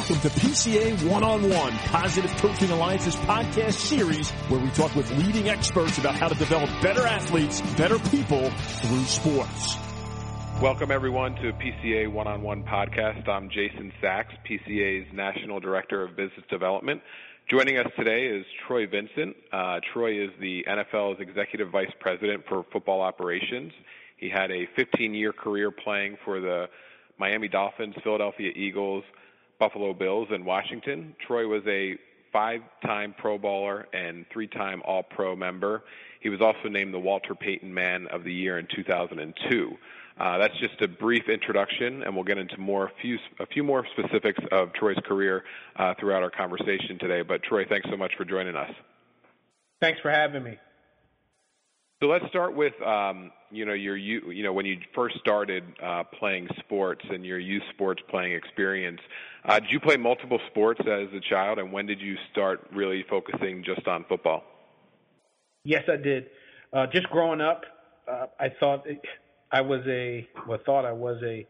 Welcome to PCA One-on-One, Positive Coaching Alliance's podcast series where we talk with leading experts about how to develop better athletes, better people through sports. Welcome everyone to PCA One-on-One podcast. I'm Jason Sachs, PCA's National Director of Business Development. Joining us today is Troy Vincent. Uh, Troy is the NFL's Executive Vice President for Football Operations. He had a 15-year career playing for the Miami Dolphins, Philadelphia Eagles, Buffalo Bills, in Washington. Troy was a five-time Pro Bowler and three-time All-Pro member. He was also named the Walter Payton Man of the Year in 2002. Uh, that's just a brief introduction, and we'll get into more a few a few more specifics of Troy's career uh, throughout our conversation today. But Troy, thanks so much for joining us. Thanks for having me. So let's start with um, you know your you you know when you first started uh, playing sports and your youth sports playing experience. Uh, did you play multiple sports as a child, and when did you start really focusing just on football? Yes, I did. Uh, just growing up, uh, I thought I was a well thought I was a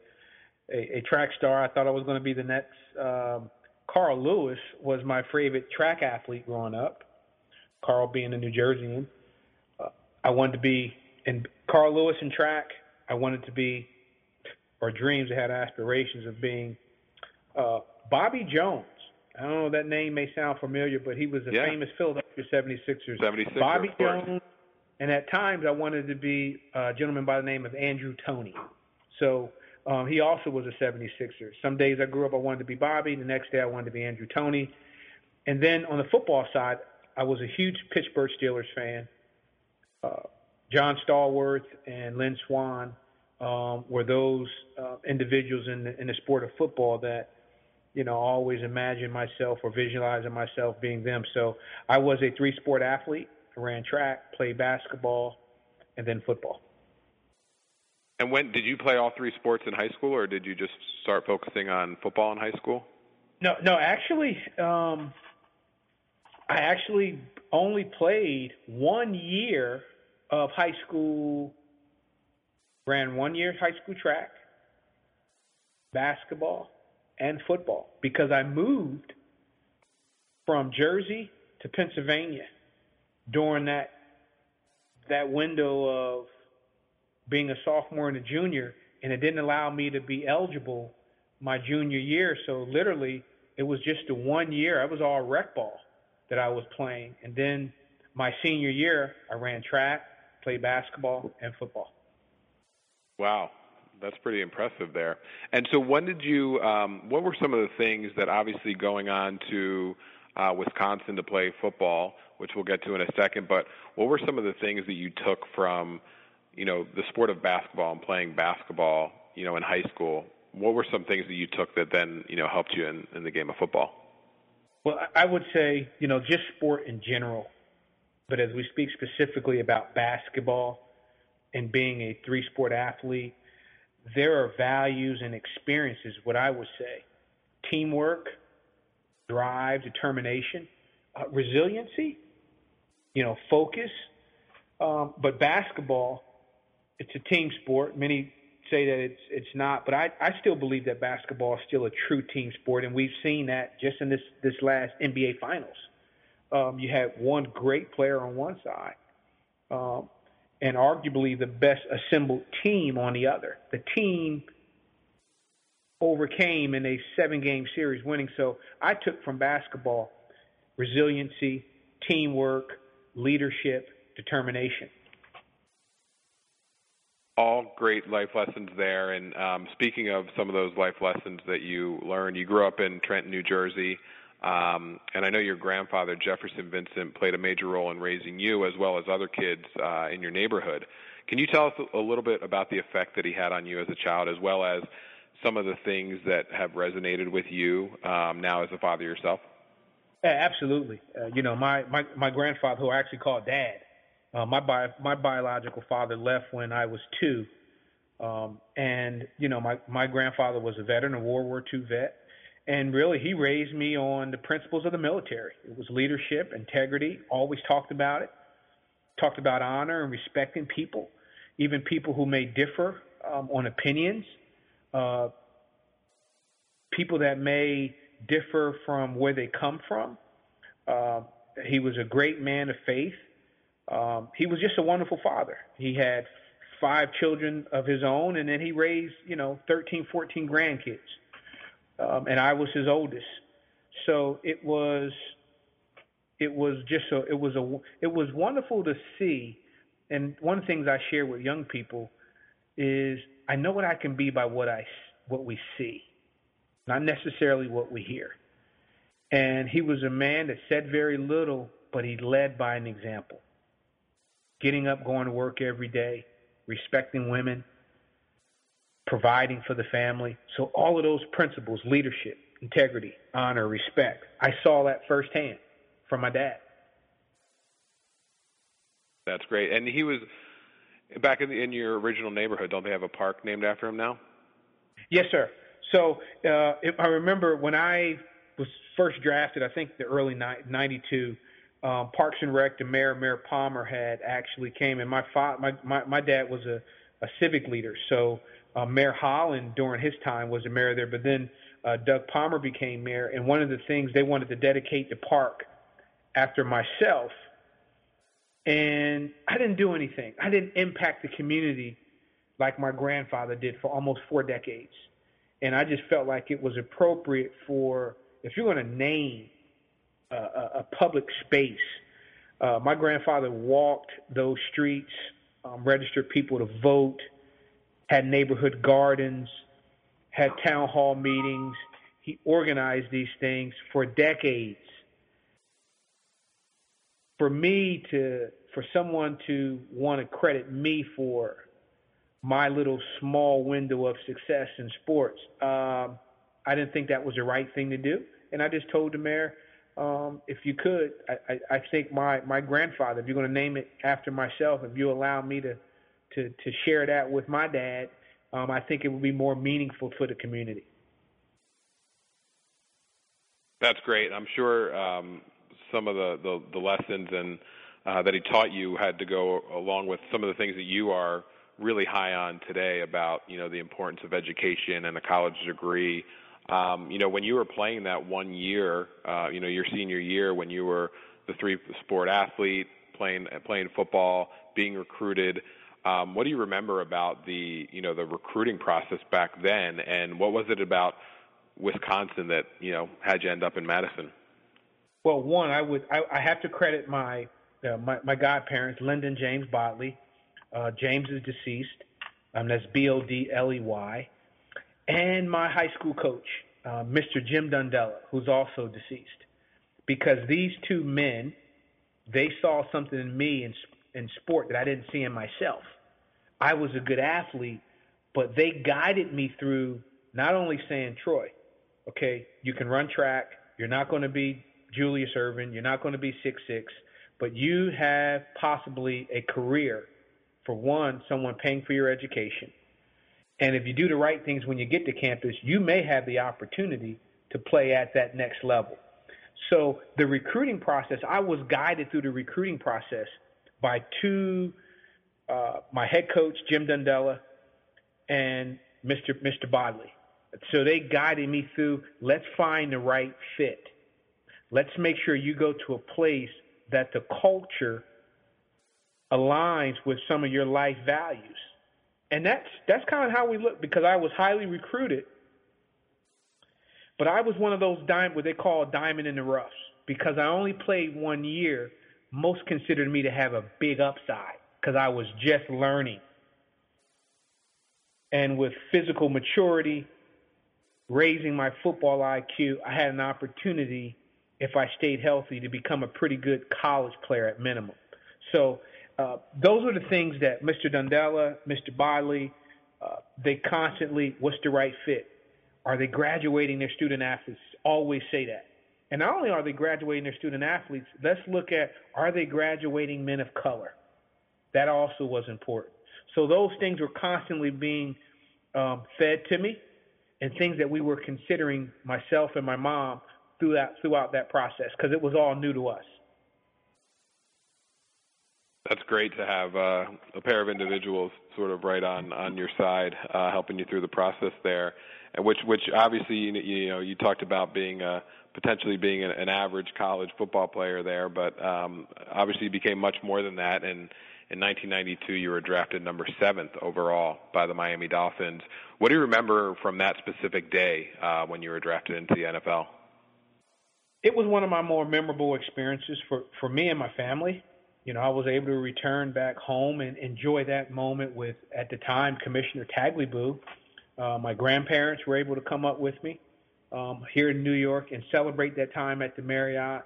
a, a track star. I thought I was going to be the next. Um, Carl Lewis was my favorite track athlete growing up. Carl being a New Jerseyan I wanted to be in Carl Lewis in track. I wanted to be, or dreams. I had aspirations of being uh, Bobby Jones. I don't know that name may sound familiar, but he was a yeah. famous Philadelphia 76ers. 76 Bobby Jones. And at times I wanted to be a gentleman by the name of Andrew Toney. So um, he also was a 76er. Some days I grew up I wanted to be Bobby. The next day I wanted to be Andrew Toney. And then on the football side, I was a huge Pittsburgh Steelers fan uh, John Stallworth and Lynn Swann um, were those uh, individuals in the, in the sport of football that you know always imagined myself or visualizing myself being them. So I was a three sport athlete. I ran track, played basketball, and then football. And when did you play all three sports in high school, or did you just start focusing on football in high school? No, no. Actually, um, I actually only played one year of high school, ran one year high school track, basketball, and football because I moved from Jersey to Pennsylvania during that that window of being a sophomore and a junior, and it didn't allow me to be eligible my junior year. So literally, it was just a one year. I was all rec ball that I was playing, and then my senior year, I ran track, played basketball, and football. Wow, that's pretty impressive there. And so, when did you? Um, what were some of the things that obviously going on to uh, Wisconsin to play football, which we'll get to in a second. But what were some of the things that you took from, you know, the sport of basketball and playing basketball, you know, in high school? What were some things that you took that then, you know, helped you in, in the game of football? Well, I would say, you know, just sport in general but as we speak specifically about basketball and being a three sport athlete, there are values and experiences, what I would say teamwork, drive, determination, uh, resiliency, you know, focus. Um, but basketball, it's a team sport. Many say that it's it's not, but I, I still believe that basketball is still a true team sport, and we've seen that just in this this last NBA Finals um, you had one great player on one side, um, and arguably the best assembled team on the other. The team overcame in a seven game series winning. So I took from basketball resiliency, teamwork, leadership, determination. All great life lessons there. And um, speaking of some of those life lessons that you learned, you grew up in Trenton, New Jersey. Um, and I know your grandfather, Jefferson Vincent, played a major role in raising you as well as other kids uh, in your neighborhood. Can you tell us a little bit about the effect that he had on you as a child, as well as some of the things that have resonated with you um, now as a father yourself? Yeah, absolutely. Uh, you know, my, my, my grandfather, who I actually called Dad, uh, my, bi- my biological father left when I was two. Um, and, you know, my, my grandfather was a veteran, a World War II vet and really he raised me on the principles of the military. It was leadership, integrity, always talked about it, talked about honor and respecting people, even people who may differ um, on opinions, uh, people that may differ from where they come from. Uh, he was a great man of faith. Um, he was just a wonderful father. He had five children of his own, and then he raised, you know, 13, 14 grandkids. Um, and I was his oldest. So it was, it was just a, it was a, it was wonderful to see. And one of the things I share with young people is I know what I can be by what I, what we see, not necessarily what we hear. And he was a man that said very little, but he led by an example. Getting up, going to work every day, respecting women, providing for the family. So all of those principles, leadership, integrity, honor, respect, I saw that firsthand from my dad. That's great. And he was back in, the, in your original neighborhood. Don't they have a park named after him now? Yes, sir. So uh, if I remember when I was first drafted, I think the early '92. Um, Parks and Rec, the mayor, Mayor Palmer, had actually came, and my fa- my, my my dad was a, a civic leader, so uh, Mayor Holland during his time was the mayor there. But then uh, Doug Palmer became mayor, and one of the things they wanted to dedicate the park after myself, and I didn't do anything. I didn't impact the community like my grandfather did for almost four decades, and I just felt like it was appropriate for if you're going to name a, a, public space, uh, my grandfather walked those streets, um, registered people to vote, had neighborhood gardens, had town hall meetings. He organized these things for decades. For me to, for someone to want to credit me for my little small window of success in sports, um, I didn't think that was the right thing to do, and I just told the mayor, um, if you could, I, I, I think my my grandfather, if you're going to name it after myself, if you allow me to to to share that with my dad, um, I think it would be more meaningful for the community. That's great. I'm sure um, some of the the, the lessons and uh, that he taught you had to go along with some of the things that you are really high on today about you know the importance of education and a college degree. Um, you know, when you were playing that one year, uh, you know, your senior year, when you were the three sport athlete, playing playing football, being recruited. Um, what do you remember about the you know the recruiting process back then, and what was it about Wisconsin that you know had you end up in Madison? Well, one, I would I, I have to credit my uh, my, my godparents, Lyndon James Bodley. Uh, James is deceased. Um, that's B O D L E Y and my high school coach, uh, Mr. Jim Dundala, who's also deceased, because these two men, they saw something in me in in sport that I didn't see in myself. I was a good athlete, but they guided me through not only saying, Troy, okay, you can run track, you're not going to be Julius Erving, you're not going to be six six, but you have possibly a career for one, someone paying for your education and if you do the right things when you get to campus, you may have the opportunity to play at that next level. So the recruiting process, I was guided through the recruiting process by two, uh, my head coach Jim Dundala and Mr. Mr. Bodley. So they guided me through. Let's find the right fit. Let's make sure you go to a place that the culture aligns with some of your life values and that's that's kind of how we look because I was highly recruited, but I was one of those diamond what they call diamond in the roughs because I only played one year. Most considered me to have a big upside because I was just learning, and with physical maturity, raising my football IQ, I had an opportunity if I stayed healthy to become a pretty good college player at minimum. So uh, those are the things that Mr. Dundala, Mr. Bodley, uh, they constantly, what's the right fit? Are they graduating their student athletes? Always say that. And not only are they graduating their student athletes, let's look at are they graduating men of color? That also was important. So those things were constantly being um, fed to me, and things that we were considering myself and my mom throughout throughout that process because it was all new to us that's great to have uh, a pair of individuals sort of right on on your side, uh, helping you through the process there. Which which obviously you, know you talked about being uh, potentially being an, an average college football player there, but um, obviously you became much more than that. And in 1992, you were drafted number seventh overall by the Miami Dolphins. What do you remember from that specific day uh, when you were drafted into the NFL? It was one of my more memorable experiences for for me and my family. You know, I was able to return back home and enjoy that moment with, at the time, Commissioner Tagliabue. Uh, my grandparents were able to come up with me um, here in New York and celebrate that time at the Marriott.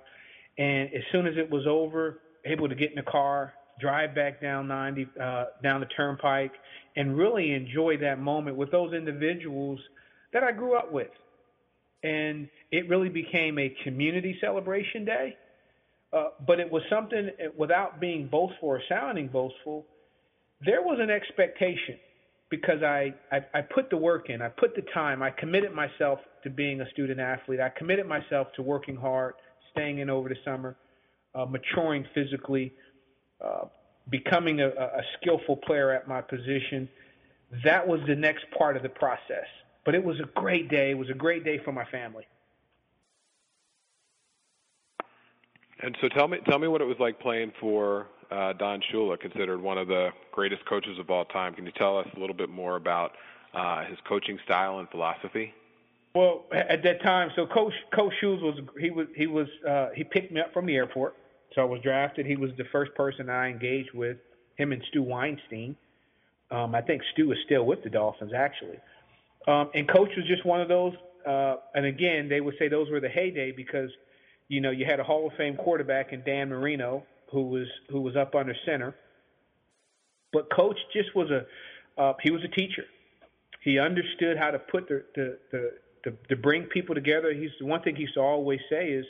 And as soon as it was over, able to get in the car, drive back down 90 uh, down the turnpike, and really enjoy that moment with those individuals that I grew up with. And it really became a community celebration day. Uh, but it was something uh, without being boastful or sounding boastful. There was an expectation because I, I I put the work in, I put the time, I committed myself to being a student athlete. I committed myself to working hard, staying in over the summer, uh, maturing physically, uh, becoming a, a skillful player at my position. That was the next part of the process. But it was a great day. It was a great day for my family. And so tell me, tell me what it was like playing for uh, Don Shula, considered one of the greatest coaches of all time. Can you tell us a little bit more about uh, his coaching style and philosophy? Well, at that time, so Coach Coach Shula was he was he was uh, he picked me up from the airport. So I was drafted. He was the first person I engaged with. Him and Stu Weinstein. Um, I think Stu is still with the Dolphins actually. Um, and Coach was just one of those. Uh, and again, they would say those were the heyday because you know you had a Hall of Fame quarterback in Dan Marino who was who was up under center. But Coach just was a uh, he was a teacher. He understood how to put the the, the to, to bring people together. He's the one thing he used to always say is,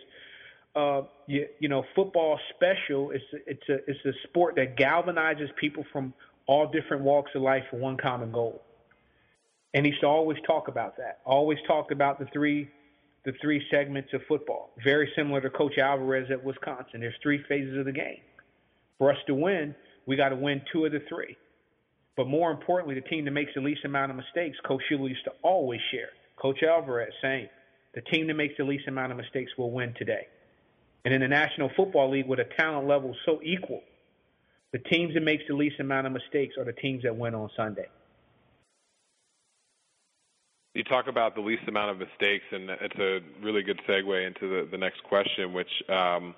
uh, you, you know, football special. It's it's a it's a sport that galvanizes people from all different walks of life for one common goal. And he used to always talk about that. Always talked about the three the three segments of football. Very similar to Coach Alvarez at Wisconsin. There's three phases of the game. For us to win, we got to win two of the three. But more importantly, the team that makes the least amount of mistakes, Coach Shula used to always share. Coach Alvarez saying, the team that makes the least amount of mistakes will win today. And in the National Football League, with a talent level so equal, the teams that makes the least amount of mistakes are the teams that win on Sunday. You talk about the least amount of mistakes, and it's a really good segue into the, the next question, which um,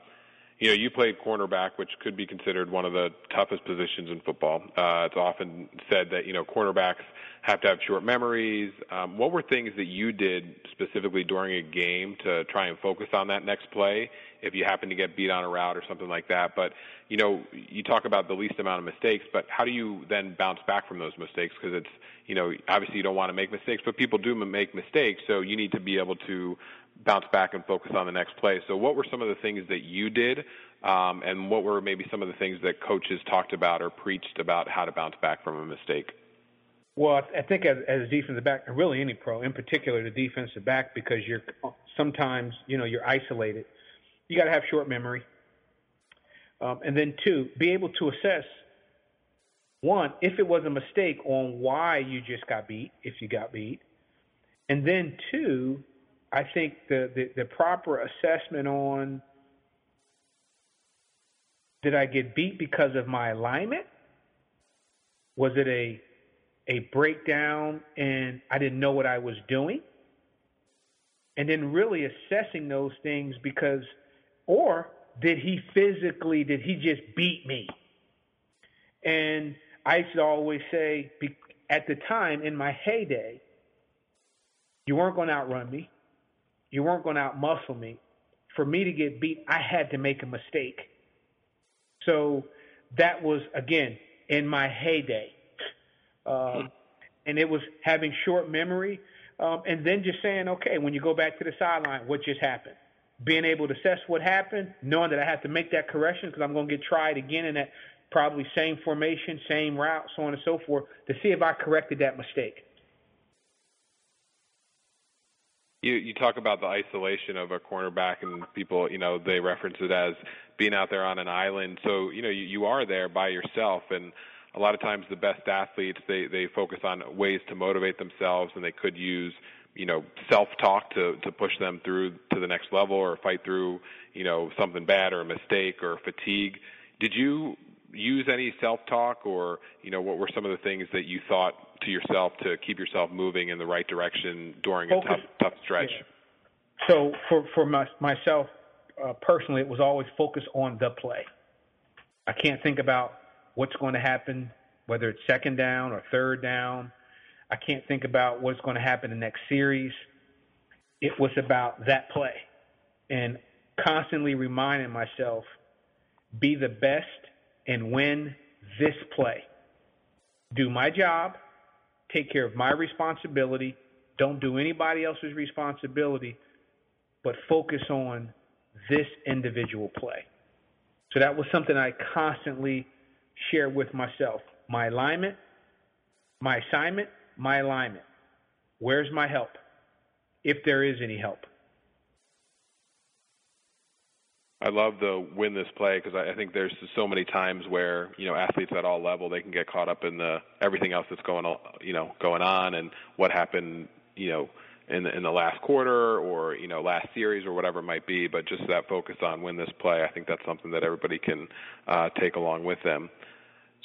you know you played cornerback, which could be considered one of the toughest positions in football. Uh, it's often said that you know cornerbacks have to have short memories. Um, what were things that you did specifically during a game to try and focus on that next play if you happen to get beat on a route or something like that? But you know, you talk about the least amount of mistakes, but how do you then bounce back from those mistakes? Because it's you know, obviously you don't want to make mistakes, but people do make mistakes, so you need to be able to bounce back and focus on the next play. So, what were some of the things that you did, um, and what were maybe some of the things that coaches talked about or preached about how to bounce back from a mistake? Well, I think as, as defensive back, really any pro, in particular the defensive back, because you're sometimes you know you're isolated. You got to have short memory, um, and then two, be able to assess one if it was a mistake on why you just got beat, if you got beat, and then two, I think the the, the proper assessment on did I get beat because of my alignment? Was it a a breakdown and I didn't know what I was doing. And then really assessing those things because, or did he physically, did he just beat me? And I used to always say, at the time in my heyday, you weren't going to outrun me. You weren't going to outmuscle me. For me to get beat, I had to make a mistake. So that was, again, in my heyday. Um, and it was having short memory, um, and then just saying, okay, when you go back to the sideline, what just happened? Being able to assess what happened, knowing that I have to make that correction because I'm going to get tried again in that probably same formation, same route, so on and so forth, to see if I corrected that mistake. You you talk about the isolation of a cornerback, and people, you know, they reference it as being out there on an island. So you know, you, you are there by yourself, and a lot of times the best athletes they they focus on ways to motivate themselves and they could use you know self-talk to to push them through to the next level or fight through you know something bad or a mistake or fatigue. Did you use any self-talk or you know what were some of the things that you thought to yourself to keep yourself moving in the right direction during Focus. a tough tough stretch? Yeah. So for for my, myself uh, personally, it was always focused on the play. I can't think about what's going to happen, whether it's second down or third down. I can't think about what's going to happen in the next series. It was about that play and constantly reminding myself be the best and win this play. Do my job, take care of my responsibility, don't do anybody else's responsibility, but focus on this individual play. So that was something I constantly shared with myself. My alignment, my assignment, my alignment. Where's my help? If there is any help. I love the win this play because I, think there's so many times where you know athletes at all level they can get caught up in the everything else that's going on you know going on and what happened you know in the, in the last quarter or you know last series or whatever it might be. But just that focus on win this play, I think that's something that everybody can uh, take along with them.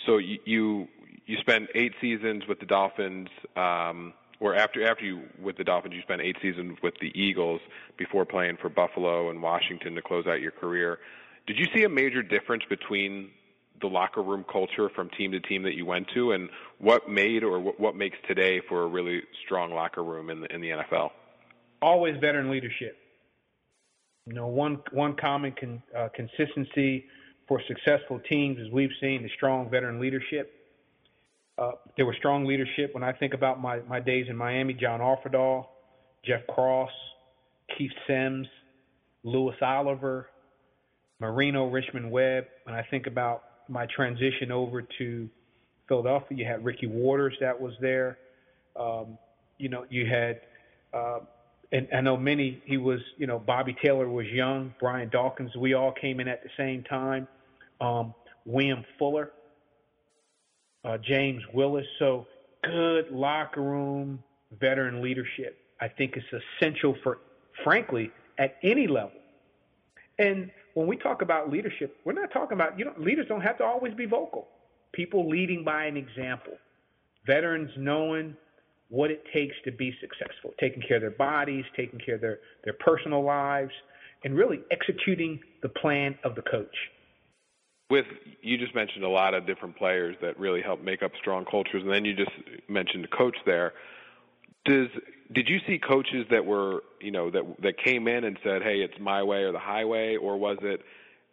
So you you, you spent eight seasons with the Dolphins. Um, or after after you with the Dolphins, you spent eight seasons with the Eagles before playing for Buffalo and Washington to close out your career. Did you see a major difference between the locker room culture from team to team that you went to, and what made or what what makes today for a really strong locker room in the in the NFL? Always veteran leadership. You know, one one common con, uh, consistency for successful teams, as we've seen, is strong veteran leadership. Uh, there was strong leadership when I think about my my days in Miami. John Offerdahl, Jeff Cross, Keith Sims, Louis Oliver, Marino Richmond Webb. When I think about my transition over to Philadelphia, you had Ricky Watters that was there. Um, you know, you had, uh, and I know many. He was, you know, Bobby Taylor was young. Brian Dawkins. We all came in at the same time. Um, William Fuller, uh, James Willis. So good locker room veteran leadership. I think is essential for, frankly, at any level. And when we talk about leadership, we're not talking about, you know, leaders don't have to always be vocal. People leading by an example. Veterans knowing what it takes to be successful, taking care of their bodies, taking care of their, their personal lives, and really executing the plan of the coach. With you just mentioned a lot of different players that really help make up strong cultures, and then you just mentioned a coach there. Does did you see coaches that were you know that that came in and said, "Hey, it's my way or the highway," or was it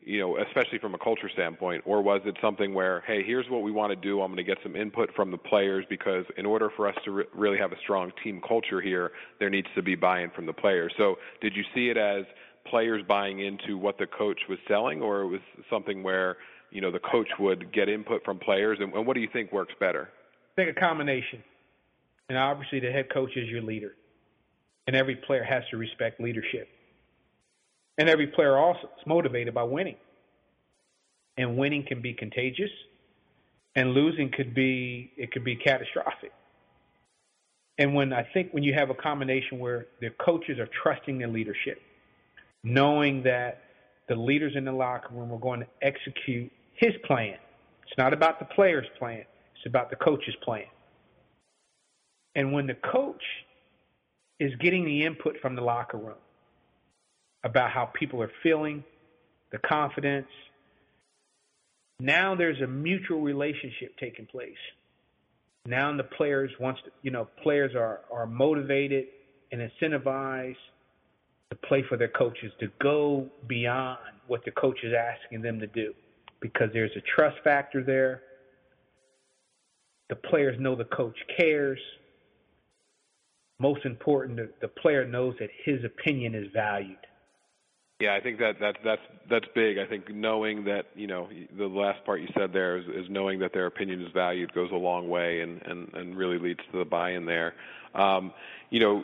you know, especially from a culture standpoint, or was it something where, hey, here's what we want to do. I'm going to get some input from the players because in order for us to re- really have a strong team culture here, there needs to be buy-in from the players. So, did you see it as players buying into what the coach was selling, or it was something where you know the coach would get input from players? And, and what do you think works better? I think a combination. And obviously, the head coach is your leader. And every player has to respect leadership. And every player also is motivated by winning. And winning can be contagious, and losing could be it could be catastrophic. And when I think when you have a combination where the coaches are trusting their leadership, knowing that the leaders in the locker room are going to execute his plan. It's not about the player's plan, it's about the coach's plan. And when the coach is getting the input from the locker room about how people are feeling, the confidence, now there's a mutual relationship taking place. Now the players wants to, you know, players are, are motivated and incentivized to play for their coaches, to go beyond what the coach is asking them to do because there's a trust factor there. The players know the coach cares most important, the, the player knows that his opinion is valued. Yeah, I think that that's that's that's big. I think knowing that you know the last part you said there is, is knowing that their opinion is valued goes a long way and and and really leads to the buy-in there. Um, you know,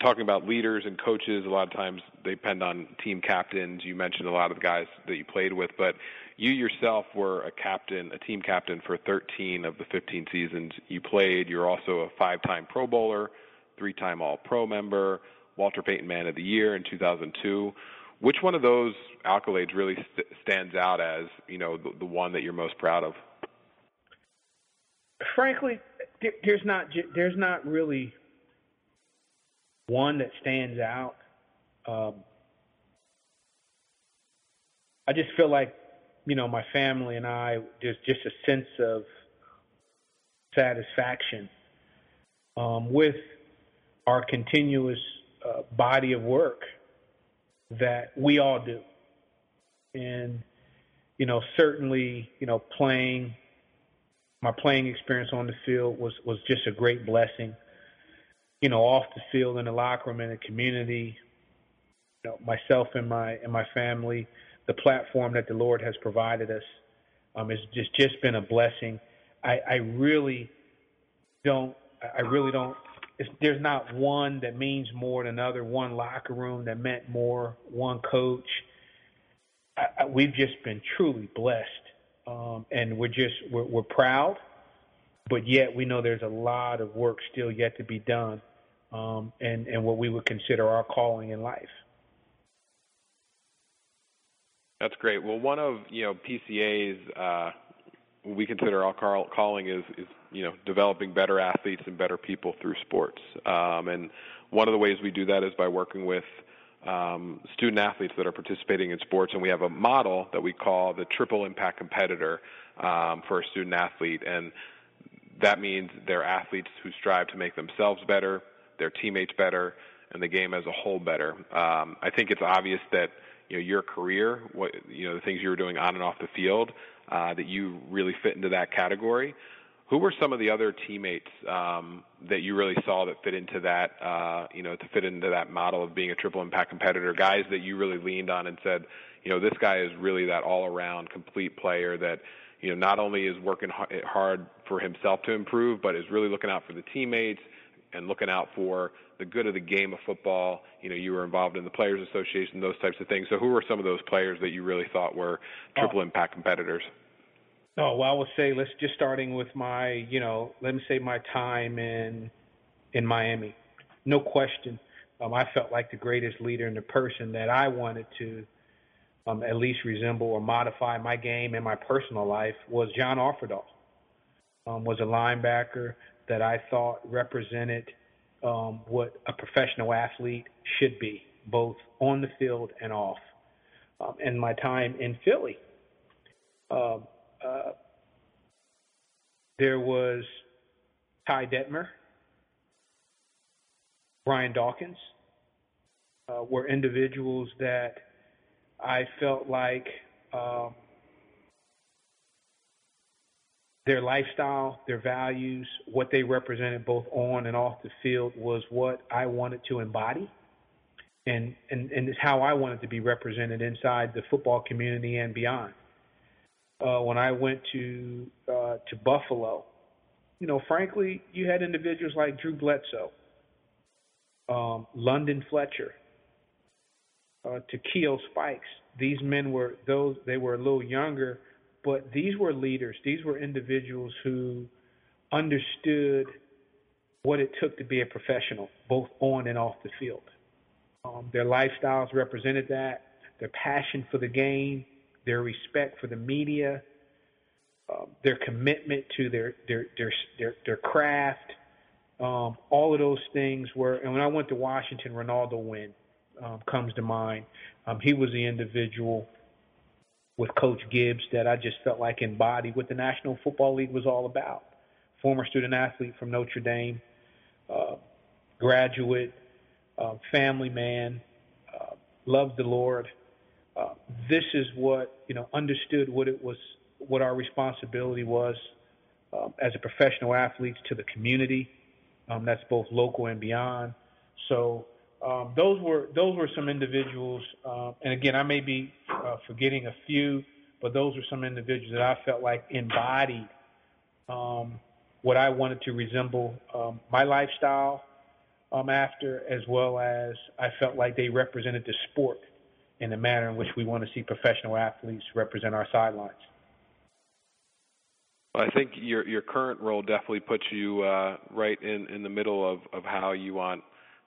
talking about leaders and coaches, a lot of times they depend on team captains. You mentioned a lot of the guys that you played with, but you yourself were a captain, a team captain for 13 of the 15 seasons you played. You're also a five-time Pro Bowler, three-time All-Pro member, Walter Payton Man of the Year in 2002. Which one of those accolades really st- stands out as you know the, the one that you're most proud of? Frankly, there's not there's not really one that stands out. Um, I just feel like, you know, my family and I, there's just a sense of satisfaction um, with our continuous uh, body of work that we all do. And, you know, certainly, you know, playing, my playing experience on the field was, was just a great blessing. You know, off the field, in the locker room, in the community, you know, myself and my and my family, the platform that the Lord has provided us um, has just just been a blessing. I, I really don't. I really don't there's not one that means more than another, one locker room that meant more, one coach. I, I, we've just been truly blessed, um, and we're just we're, we're proud, but yet we know there's a lot of work still yet to be done, um, and and what we would consider our calling in life. That's great. Well, one of you know PCA's uh, we consider our calling is is you know developing better athletes and better people through sports. Um, and one of the ways we do that is by working with um, student athletes that are participating in sports, and we have a model that we call the triple impact competitor um, for a student athlete, and that means they're athletes who strive to make themselves better, their teammates better, and the game as a whole better. Um, I think it's obvious that you know your career, what you know the things you were doing on and off the field, uh, that you really fit into that category. Who were some of the other teammates um, that you really saw that fit into that, uh, you know, to fit into that model of being a triple impact competitor? Guys that you really leaned on and said, you know, this guy is really that all-around complete player that, you know, not only is working hard for himself to improve, but is really looking out for the teammates and looking out for the good of the game of football. You know, you were involved in the Players Association, those types of things. So, who were some of those players that you really thought were triple impact competitors? Oh well, I will say let's just starting with my, you know, let me say my time in in Miami. No question, um, I felt like the greatest leader and the person that I wanted to um, at least resemble or modify my game and my personal life was John Offerdahl. Um, was a linebacker that I thought represented um, what a professional athlete should be, both on the field and off. Um, and my time in Philly. Uh, uh, there was Ty Detmer, Brian Dawkins, uh, were individuals that I felt like um, their lifestyle, their values, what they represented both on and off the field was what I wanted to embody. And, and, and it's how I wanted to be represented inside the football community and beyond uh, when I went to uh, to Buffalo. You know, frankly, you had individuals like Drew Bledsoe, um, London Fletcher, uh, Takeo Spikes. These men were those they were a little younger, but these were leaders. These were individuals who understood what it took to be a professional, both on and off the field. Um, their lifestyles represented that. Their passion for the game, their respect for the media, uh, their commitment to their their their their, their craft, um, all of those things were. And when I went to Washington, Renaldo Wynn um, comes to mind. Um, he was the individual with Coach Gibbs that I just felt like embodied what the National Football League was all about. Former student athlete from Notre Dame, uh, graduate, uh, family man, uh, loved the Lord, uh, this is what you know understood what it was, what our responsibility was um, as a professional athletes to the community. Um, that's both local and beyond. So um, those were those were some individuals, uh, and again, I may be uh, forgetting a few, but those were some individuals that I felt like embodied um, what I wanted to resemble um, my lifestyle um, after, as well as I felt like they represented the sport in the manner in which we want to see professional athletes represent our sidelines. I think your your current role definitely puts you uh, right in in the middle of of how you want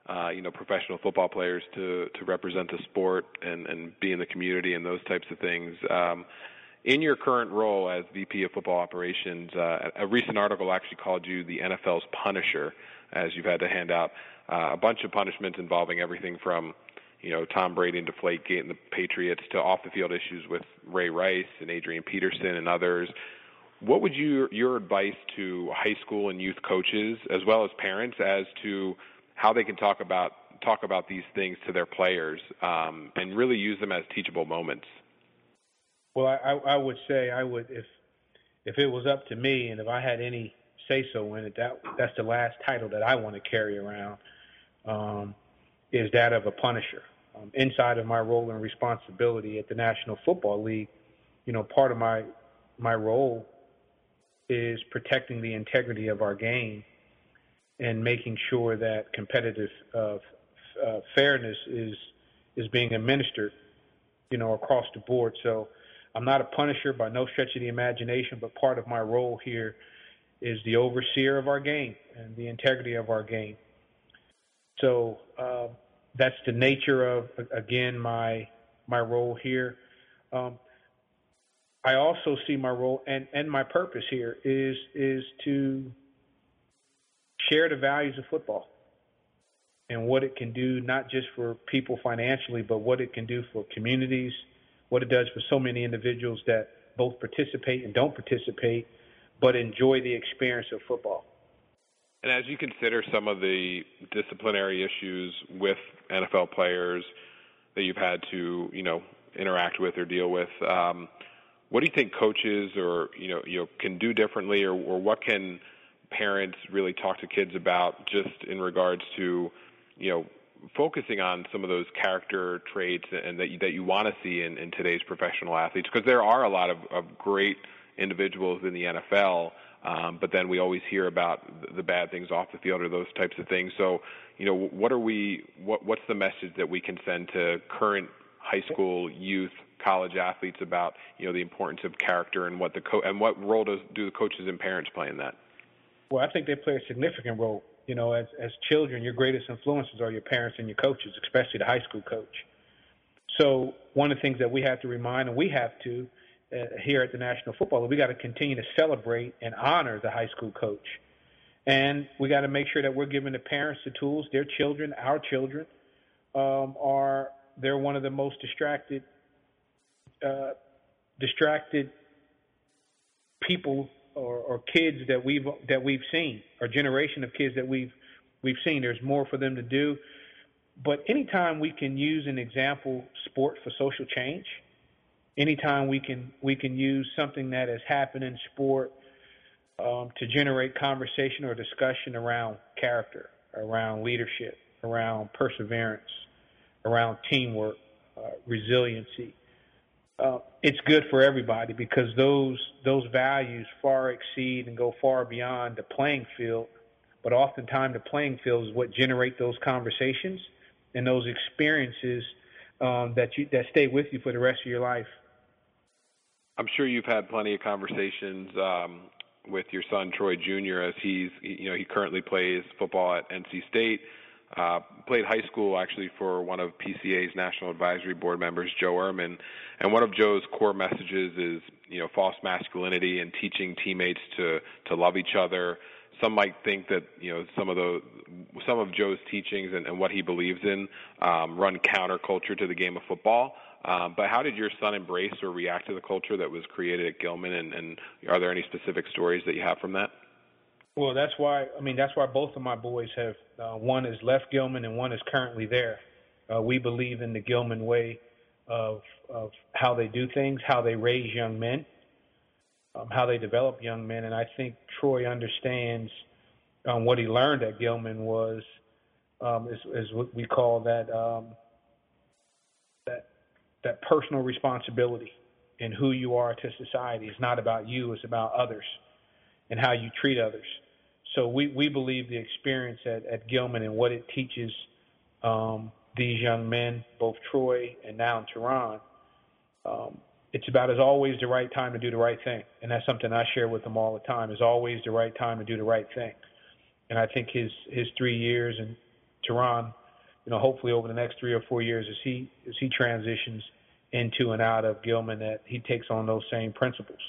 uh, you know professional football players to to represent the sport and and be in the community and those types of things. Um, in your current role as VP of Football Operations, uh, a recent article actually called you the NFL's Punisher, as you've had to hand out uh, a bunch of punishments involving everything from you know Tom Brady and Deflategate and the Patriots to off the field issues with Ray Rice and Adrian Peterson and others. What would you your advice to high school and youth coaches as well as parents as to how they can talk about talk about these things to their players um, and really use them as teachable moments? Well, I, I would say I would if if it was up to me and if I had any say so in it, that that's the last title that I want to carry around um, is that of a punisher. Um, inside of my role and responsibility at the National Football League, you know, part of my my role is protecting the integrity of our game and making sure that competitive uh, uh, fairness is is being administered, you know, across the board. So I'm not a punisher by no stretch of the imagination, but part of my role here is the overseer of our game and the integrity of our game. So uh, that's the nature of again my my role here. Um, I also see my role and, and my purpose here is is to share the values of football and what it can do not just for people financially, but what it can do for communities, what it does for so many individuals that both participate and don't participate, but enjoy the experience of football. And as you consider some of the disciplinary issues with NFL players that you've had to, you know, interact with or deal with, um, what do you think coaches or you know you know can do differently, or, or what can parents really talk to kids about just in regards to you know focusing on some of those character traits and that you, that you want to see in, in today's professional athletes because there are a lot of, of great individuals in the NFL um, but then we always hear about the bad things off the field or those types of things so you know what are we what what's the message that we can send to current high school youth college athletes about you know the importance of character and what the co- and what role does do the coaches and parents play in that? Well, I think they play a significant role. You know, as as children, your greatest influences are your parents and your coaches, especially the high school coach. So one of the things that we have to remind, and we have to uh, here at the National Football, League, we got to continue to celebrate and honor the high school coach, and we got to make sure that we're giving the parents the tools. Their children, our children, um, are they're one of the most distracted uh, distracted people or, or kids that we've that we've seen, or generation of kids that we've we've seen. There's more for them to do, but anytime we can use an example sport for social change, anytime we can we can use something that has happened in sport um, to generate conversation or discussion around character, around leadership, around perseverance, around teamwork, uh, resiliency, uh, it's good for everybody because those those values far exceed and go far beyond the playing field. But oftentimes, the playing field is what generate those conversations and those experiences um, that you that stay with you for the rest of your life. I'm sure you've had plenty of conversations um, with your son Troy Jr. as he's you know he currently plays football at NC State. Uh, played high school actually for one of PCA's national advisory board members, Joe Ehrmann, and one of Joe's core messages is you know false masculinity and teaching teammates to to love each other. Some might think that you know some of the some of Joe's teachings and, and what he believes in um, run counterculture to the game of football. Um, but how did your son embrace or react to the culture that was created at Gilman? And, and are there any specific stories that you have from that? Well, that's why. I mean, that's why both of my boys have. Uh, one is left Gilman, and one is currently there. Uh, we believe in the Gilman way of of how they do things, how they raise young men, um, how they develop young men, and I think Troy understands um, what he learned at Gilman was um, is, is what we call that um, that that personal responsibility in who you are to society. It's not about you; it's about others and how you treat others. So we, we believe the experience at, at Gilman and what it teaches um, these young men, both Troy and now in Taron, um, it's about is always the right time to do the right thing, and that's something I share with him all the time. Is always the right time to do the right thing, and I think his his three years in Taron, you know, hopefully over the next three or four years, as he as he transitions into and out of Gilman, that he takes on those same principles.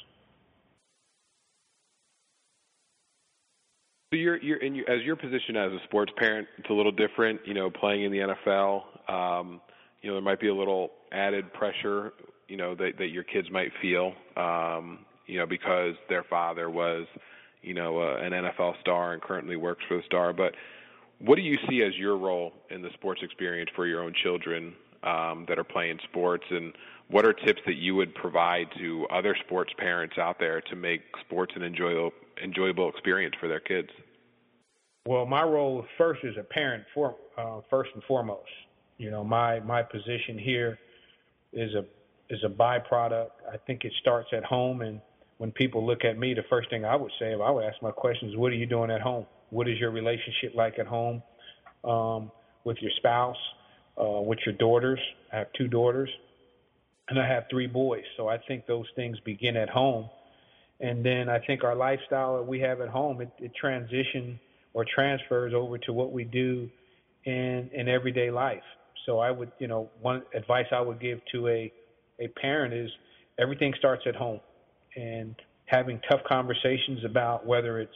So you're, you're in your, as your position as a sports parent, it's a little different. You know, playing in the NFL, um, you know, there might be a little added pressure, you know, that that your kids might feel, um, you know, because their father was, you know, uh, an NFL star and currently works for the Star. But what do you see as your role in the sports experience for your own children um, that are playing sports, and what are tips that you would provide to other sports parents out there to make sports an enjoyable enjoyable experience for their kids? Well, my role first is a parent, for uh, first and foremost. You know, my my position here is a is a byproduct. I think it starts at home, and when people look at me, the first thing I would say, if I would ask my questions, what are you doing at home? What is your relationship like at home um, with your spouse, uh, with your daughters? I have two daughters, and I have three boys. So I think those things begin at home and then I think our lifestyle that we have at home it, it transition or transfers over to what we do in in everyday life. So I would, you know, one advice I would give to a a parent is everything starts at home, and having tough conversations about whether it's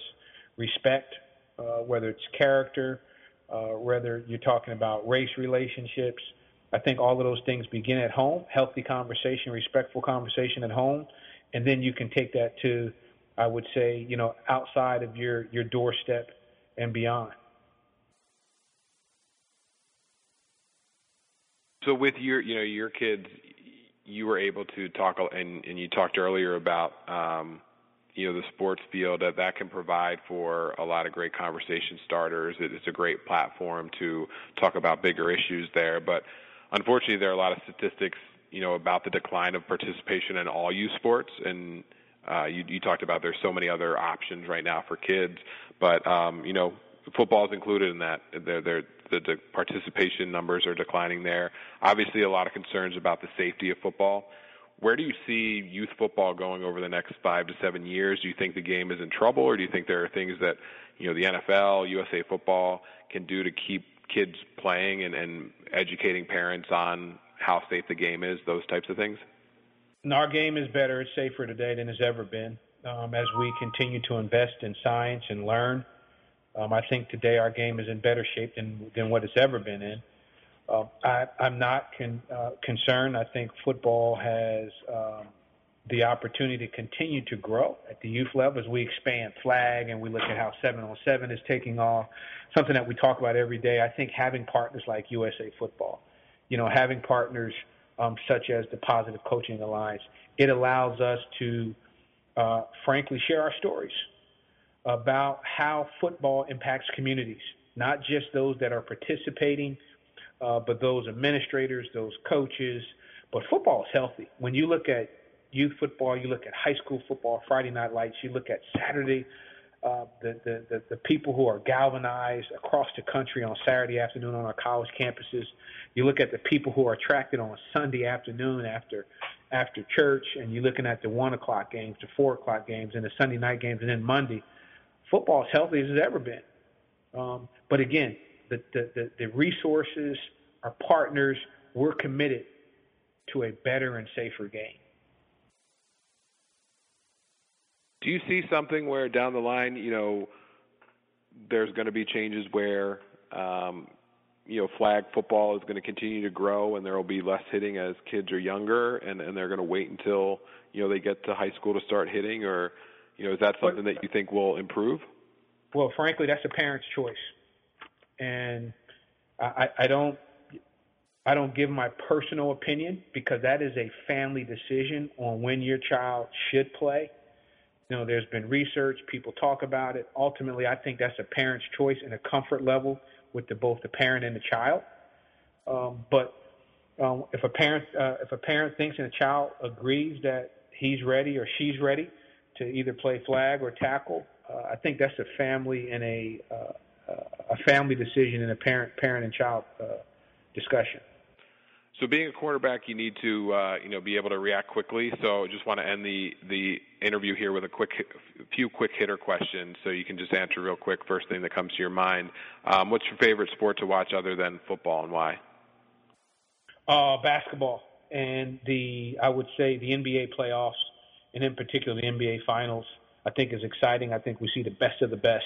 respect, uh, whether it's character, uh, whether you're talking about race relationships. I think all of those things begin at home. Healthy conversation, respectful conversation at home, and then you can take that to, I would say, you know, outside of your your doorstep and beyond. So with your, you know, your kids, you were able to talk, and and you talked earlier about, um, you know, the sports field that that can provide for a lot of great conversation starters. It's a great platform to talk about bigger issues there, but unfortunately, there are a lot of statistics you know about the decline of participation in all youth sports and uh, you, you talked about there's so many other options right now for kids, but um, you know football is included in that. They're, they're, the, the participation numbers are declining there. Obviously, a lot of concerns about the safety of football. Where do you see youth football going over the next five to seven years? Do you think the game is in trouble, or do you think there are things that you know the NFL, USA Football can do to keep kids playing and, and educating parents on how safe the game is, those types of things? Our game is better. It's safer today than it's ever been. Um, as we continue to invest in science and learn, um, I think today our game is in better shape than than what it's ever been in. Uh, I, I'm not con, uh, concerned. I think football has um, the opportunity to continue to grow at the youth level as we expand flag and we look at how seven on seven is taking off. Something that we talk about every day. I think having partners like USA Football you know, having partners um, such as the Positive Coaching Alliance, it allows us to, uh, frankly, share our stories about how football impacts communities, not just those that are participating, uh, but those administrators, those coaches. But football is healthy. When you look at youth football, you look at high school football, Friday night lights, you look at Saturday uh, the, the, the, the people who are galvanized across the country on Saturday afternoon on our college campuses. You look at the people who are attracted on a Sunday afternoon after after church, and you're looking at the one o'clock games, the four o'clock games, and the Sunday night games, and then Monday. Football as healthy as it's ever been. Um, but again, the, the, the, the resources, our partners, we're committed to a better and safer game. Do you see something where down the line, you know, there's going to be changes where, um, you know, flag football is going to continue to grow and there will be less hitting as kids are younger and, and they're going to wait until, you know, they get to high school to start hitting or, you know, is that something that you think will improve? Well, frankly, that's a parent's choice. And I, I don't I don't give my personal opinion because that is a family decision on when your child should play. You know, there's been research, people talk about it. Ultimately, I think that's a parent's choice and a comfort level with the, both the parent and the child. Um, but um, if a parent uh, if a parent thinks and a child agrees that he's ready or she's ready to either play flag or tackle, uh, I think that's a family and a uh, a family decision and a parent parent and child uh, discussion. So being a quarterback, you need to uh, you know be able to react quickly. So I just want to end the the interview here with a quick few quick hitter questions, so you can just answer real quick. First thing that comes to your mind. Um, what's your favorite sport to watch other than football, and why? Uh, basketball and the I would say the NBA playoffs, and in particular the NBA finals. I think is exciting. I think we see the best of the best.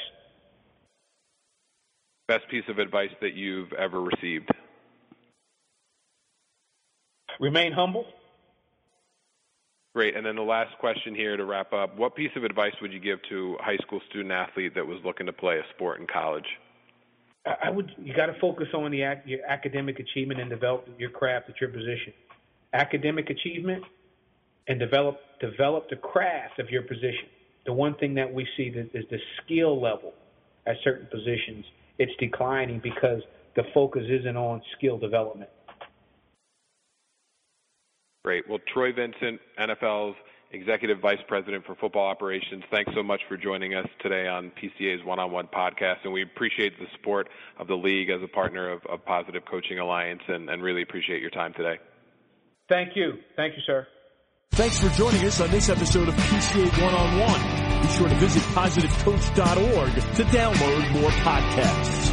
Best piece of advice that you've ever received remain humble. Great. And then the last question here to wrap up what piece of advice would you give to a high school student athlete that was looking to play a sport in college? I would. You got to focus on the your academic achievement and develop your craft at your position. Academic achievement and develop develop the craft of your position. The one thing that we see that is the skill level at certain positions. It's declining because the focus isn't on skill development. Great. Well, Troy Vincent, NFL's Executive Vice President for Football Operations, thanks so much for joining us today on PCA's One on One podcast. And we appreciate the support of the league as a partner of, of Positive Coaching Alliance and, and really appreciate your time today. Thank you. Thank you, sir. Thanks for joining us on this episode of PCA One on One. Be sure to visit positivecoach.org to download more podcasts.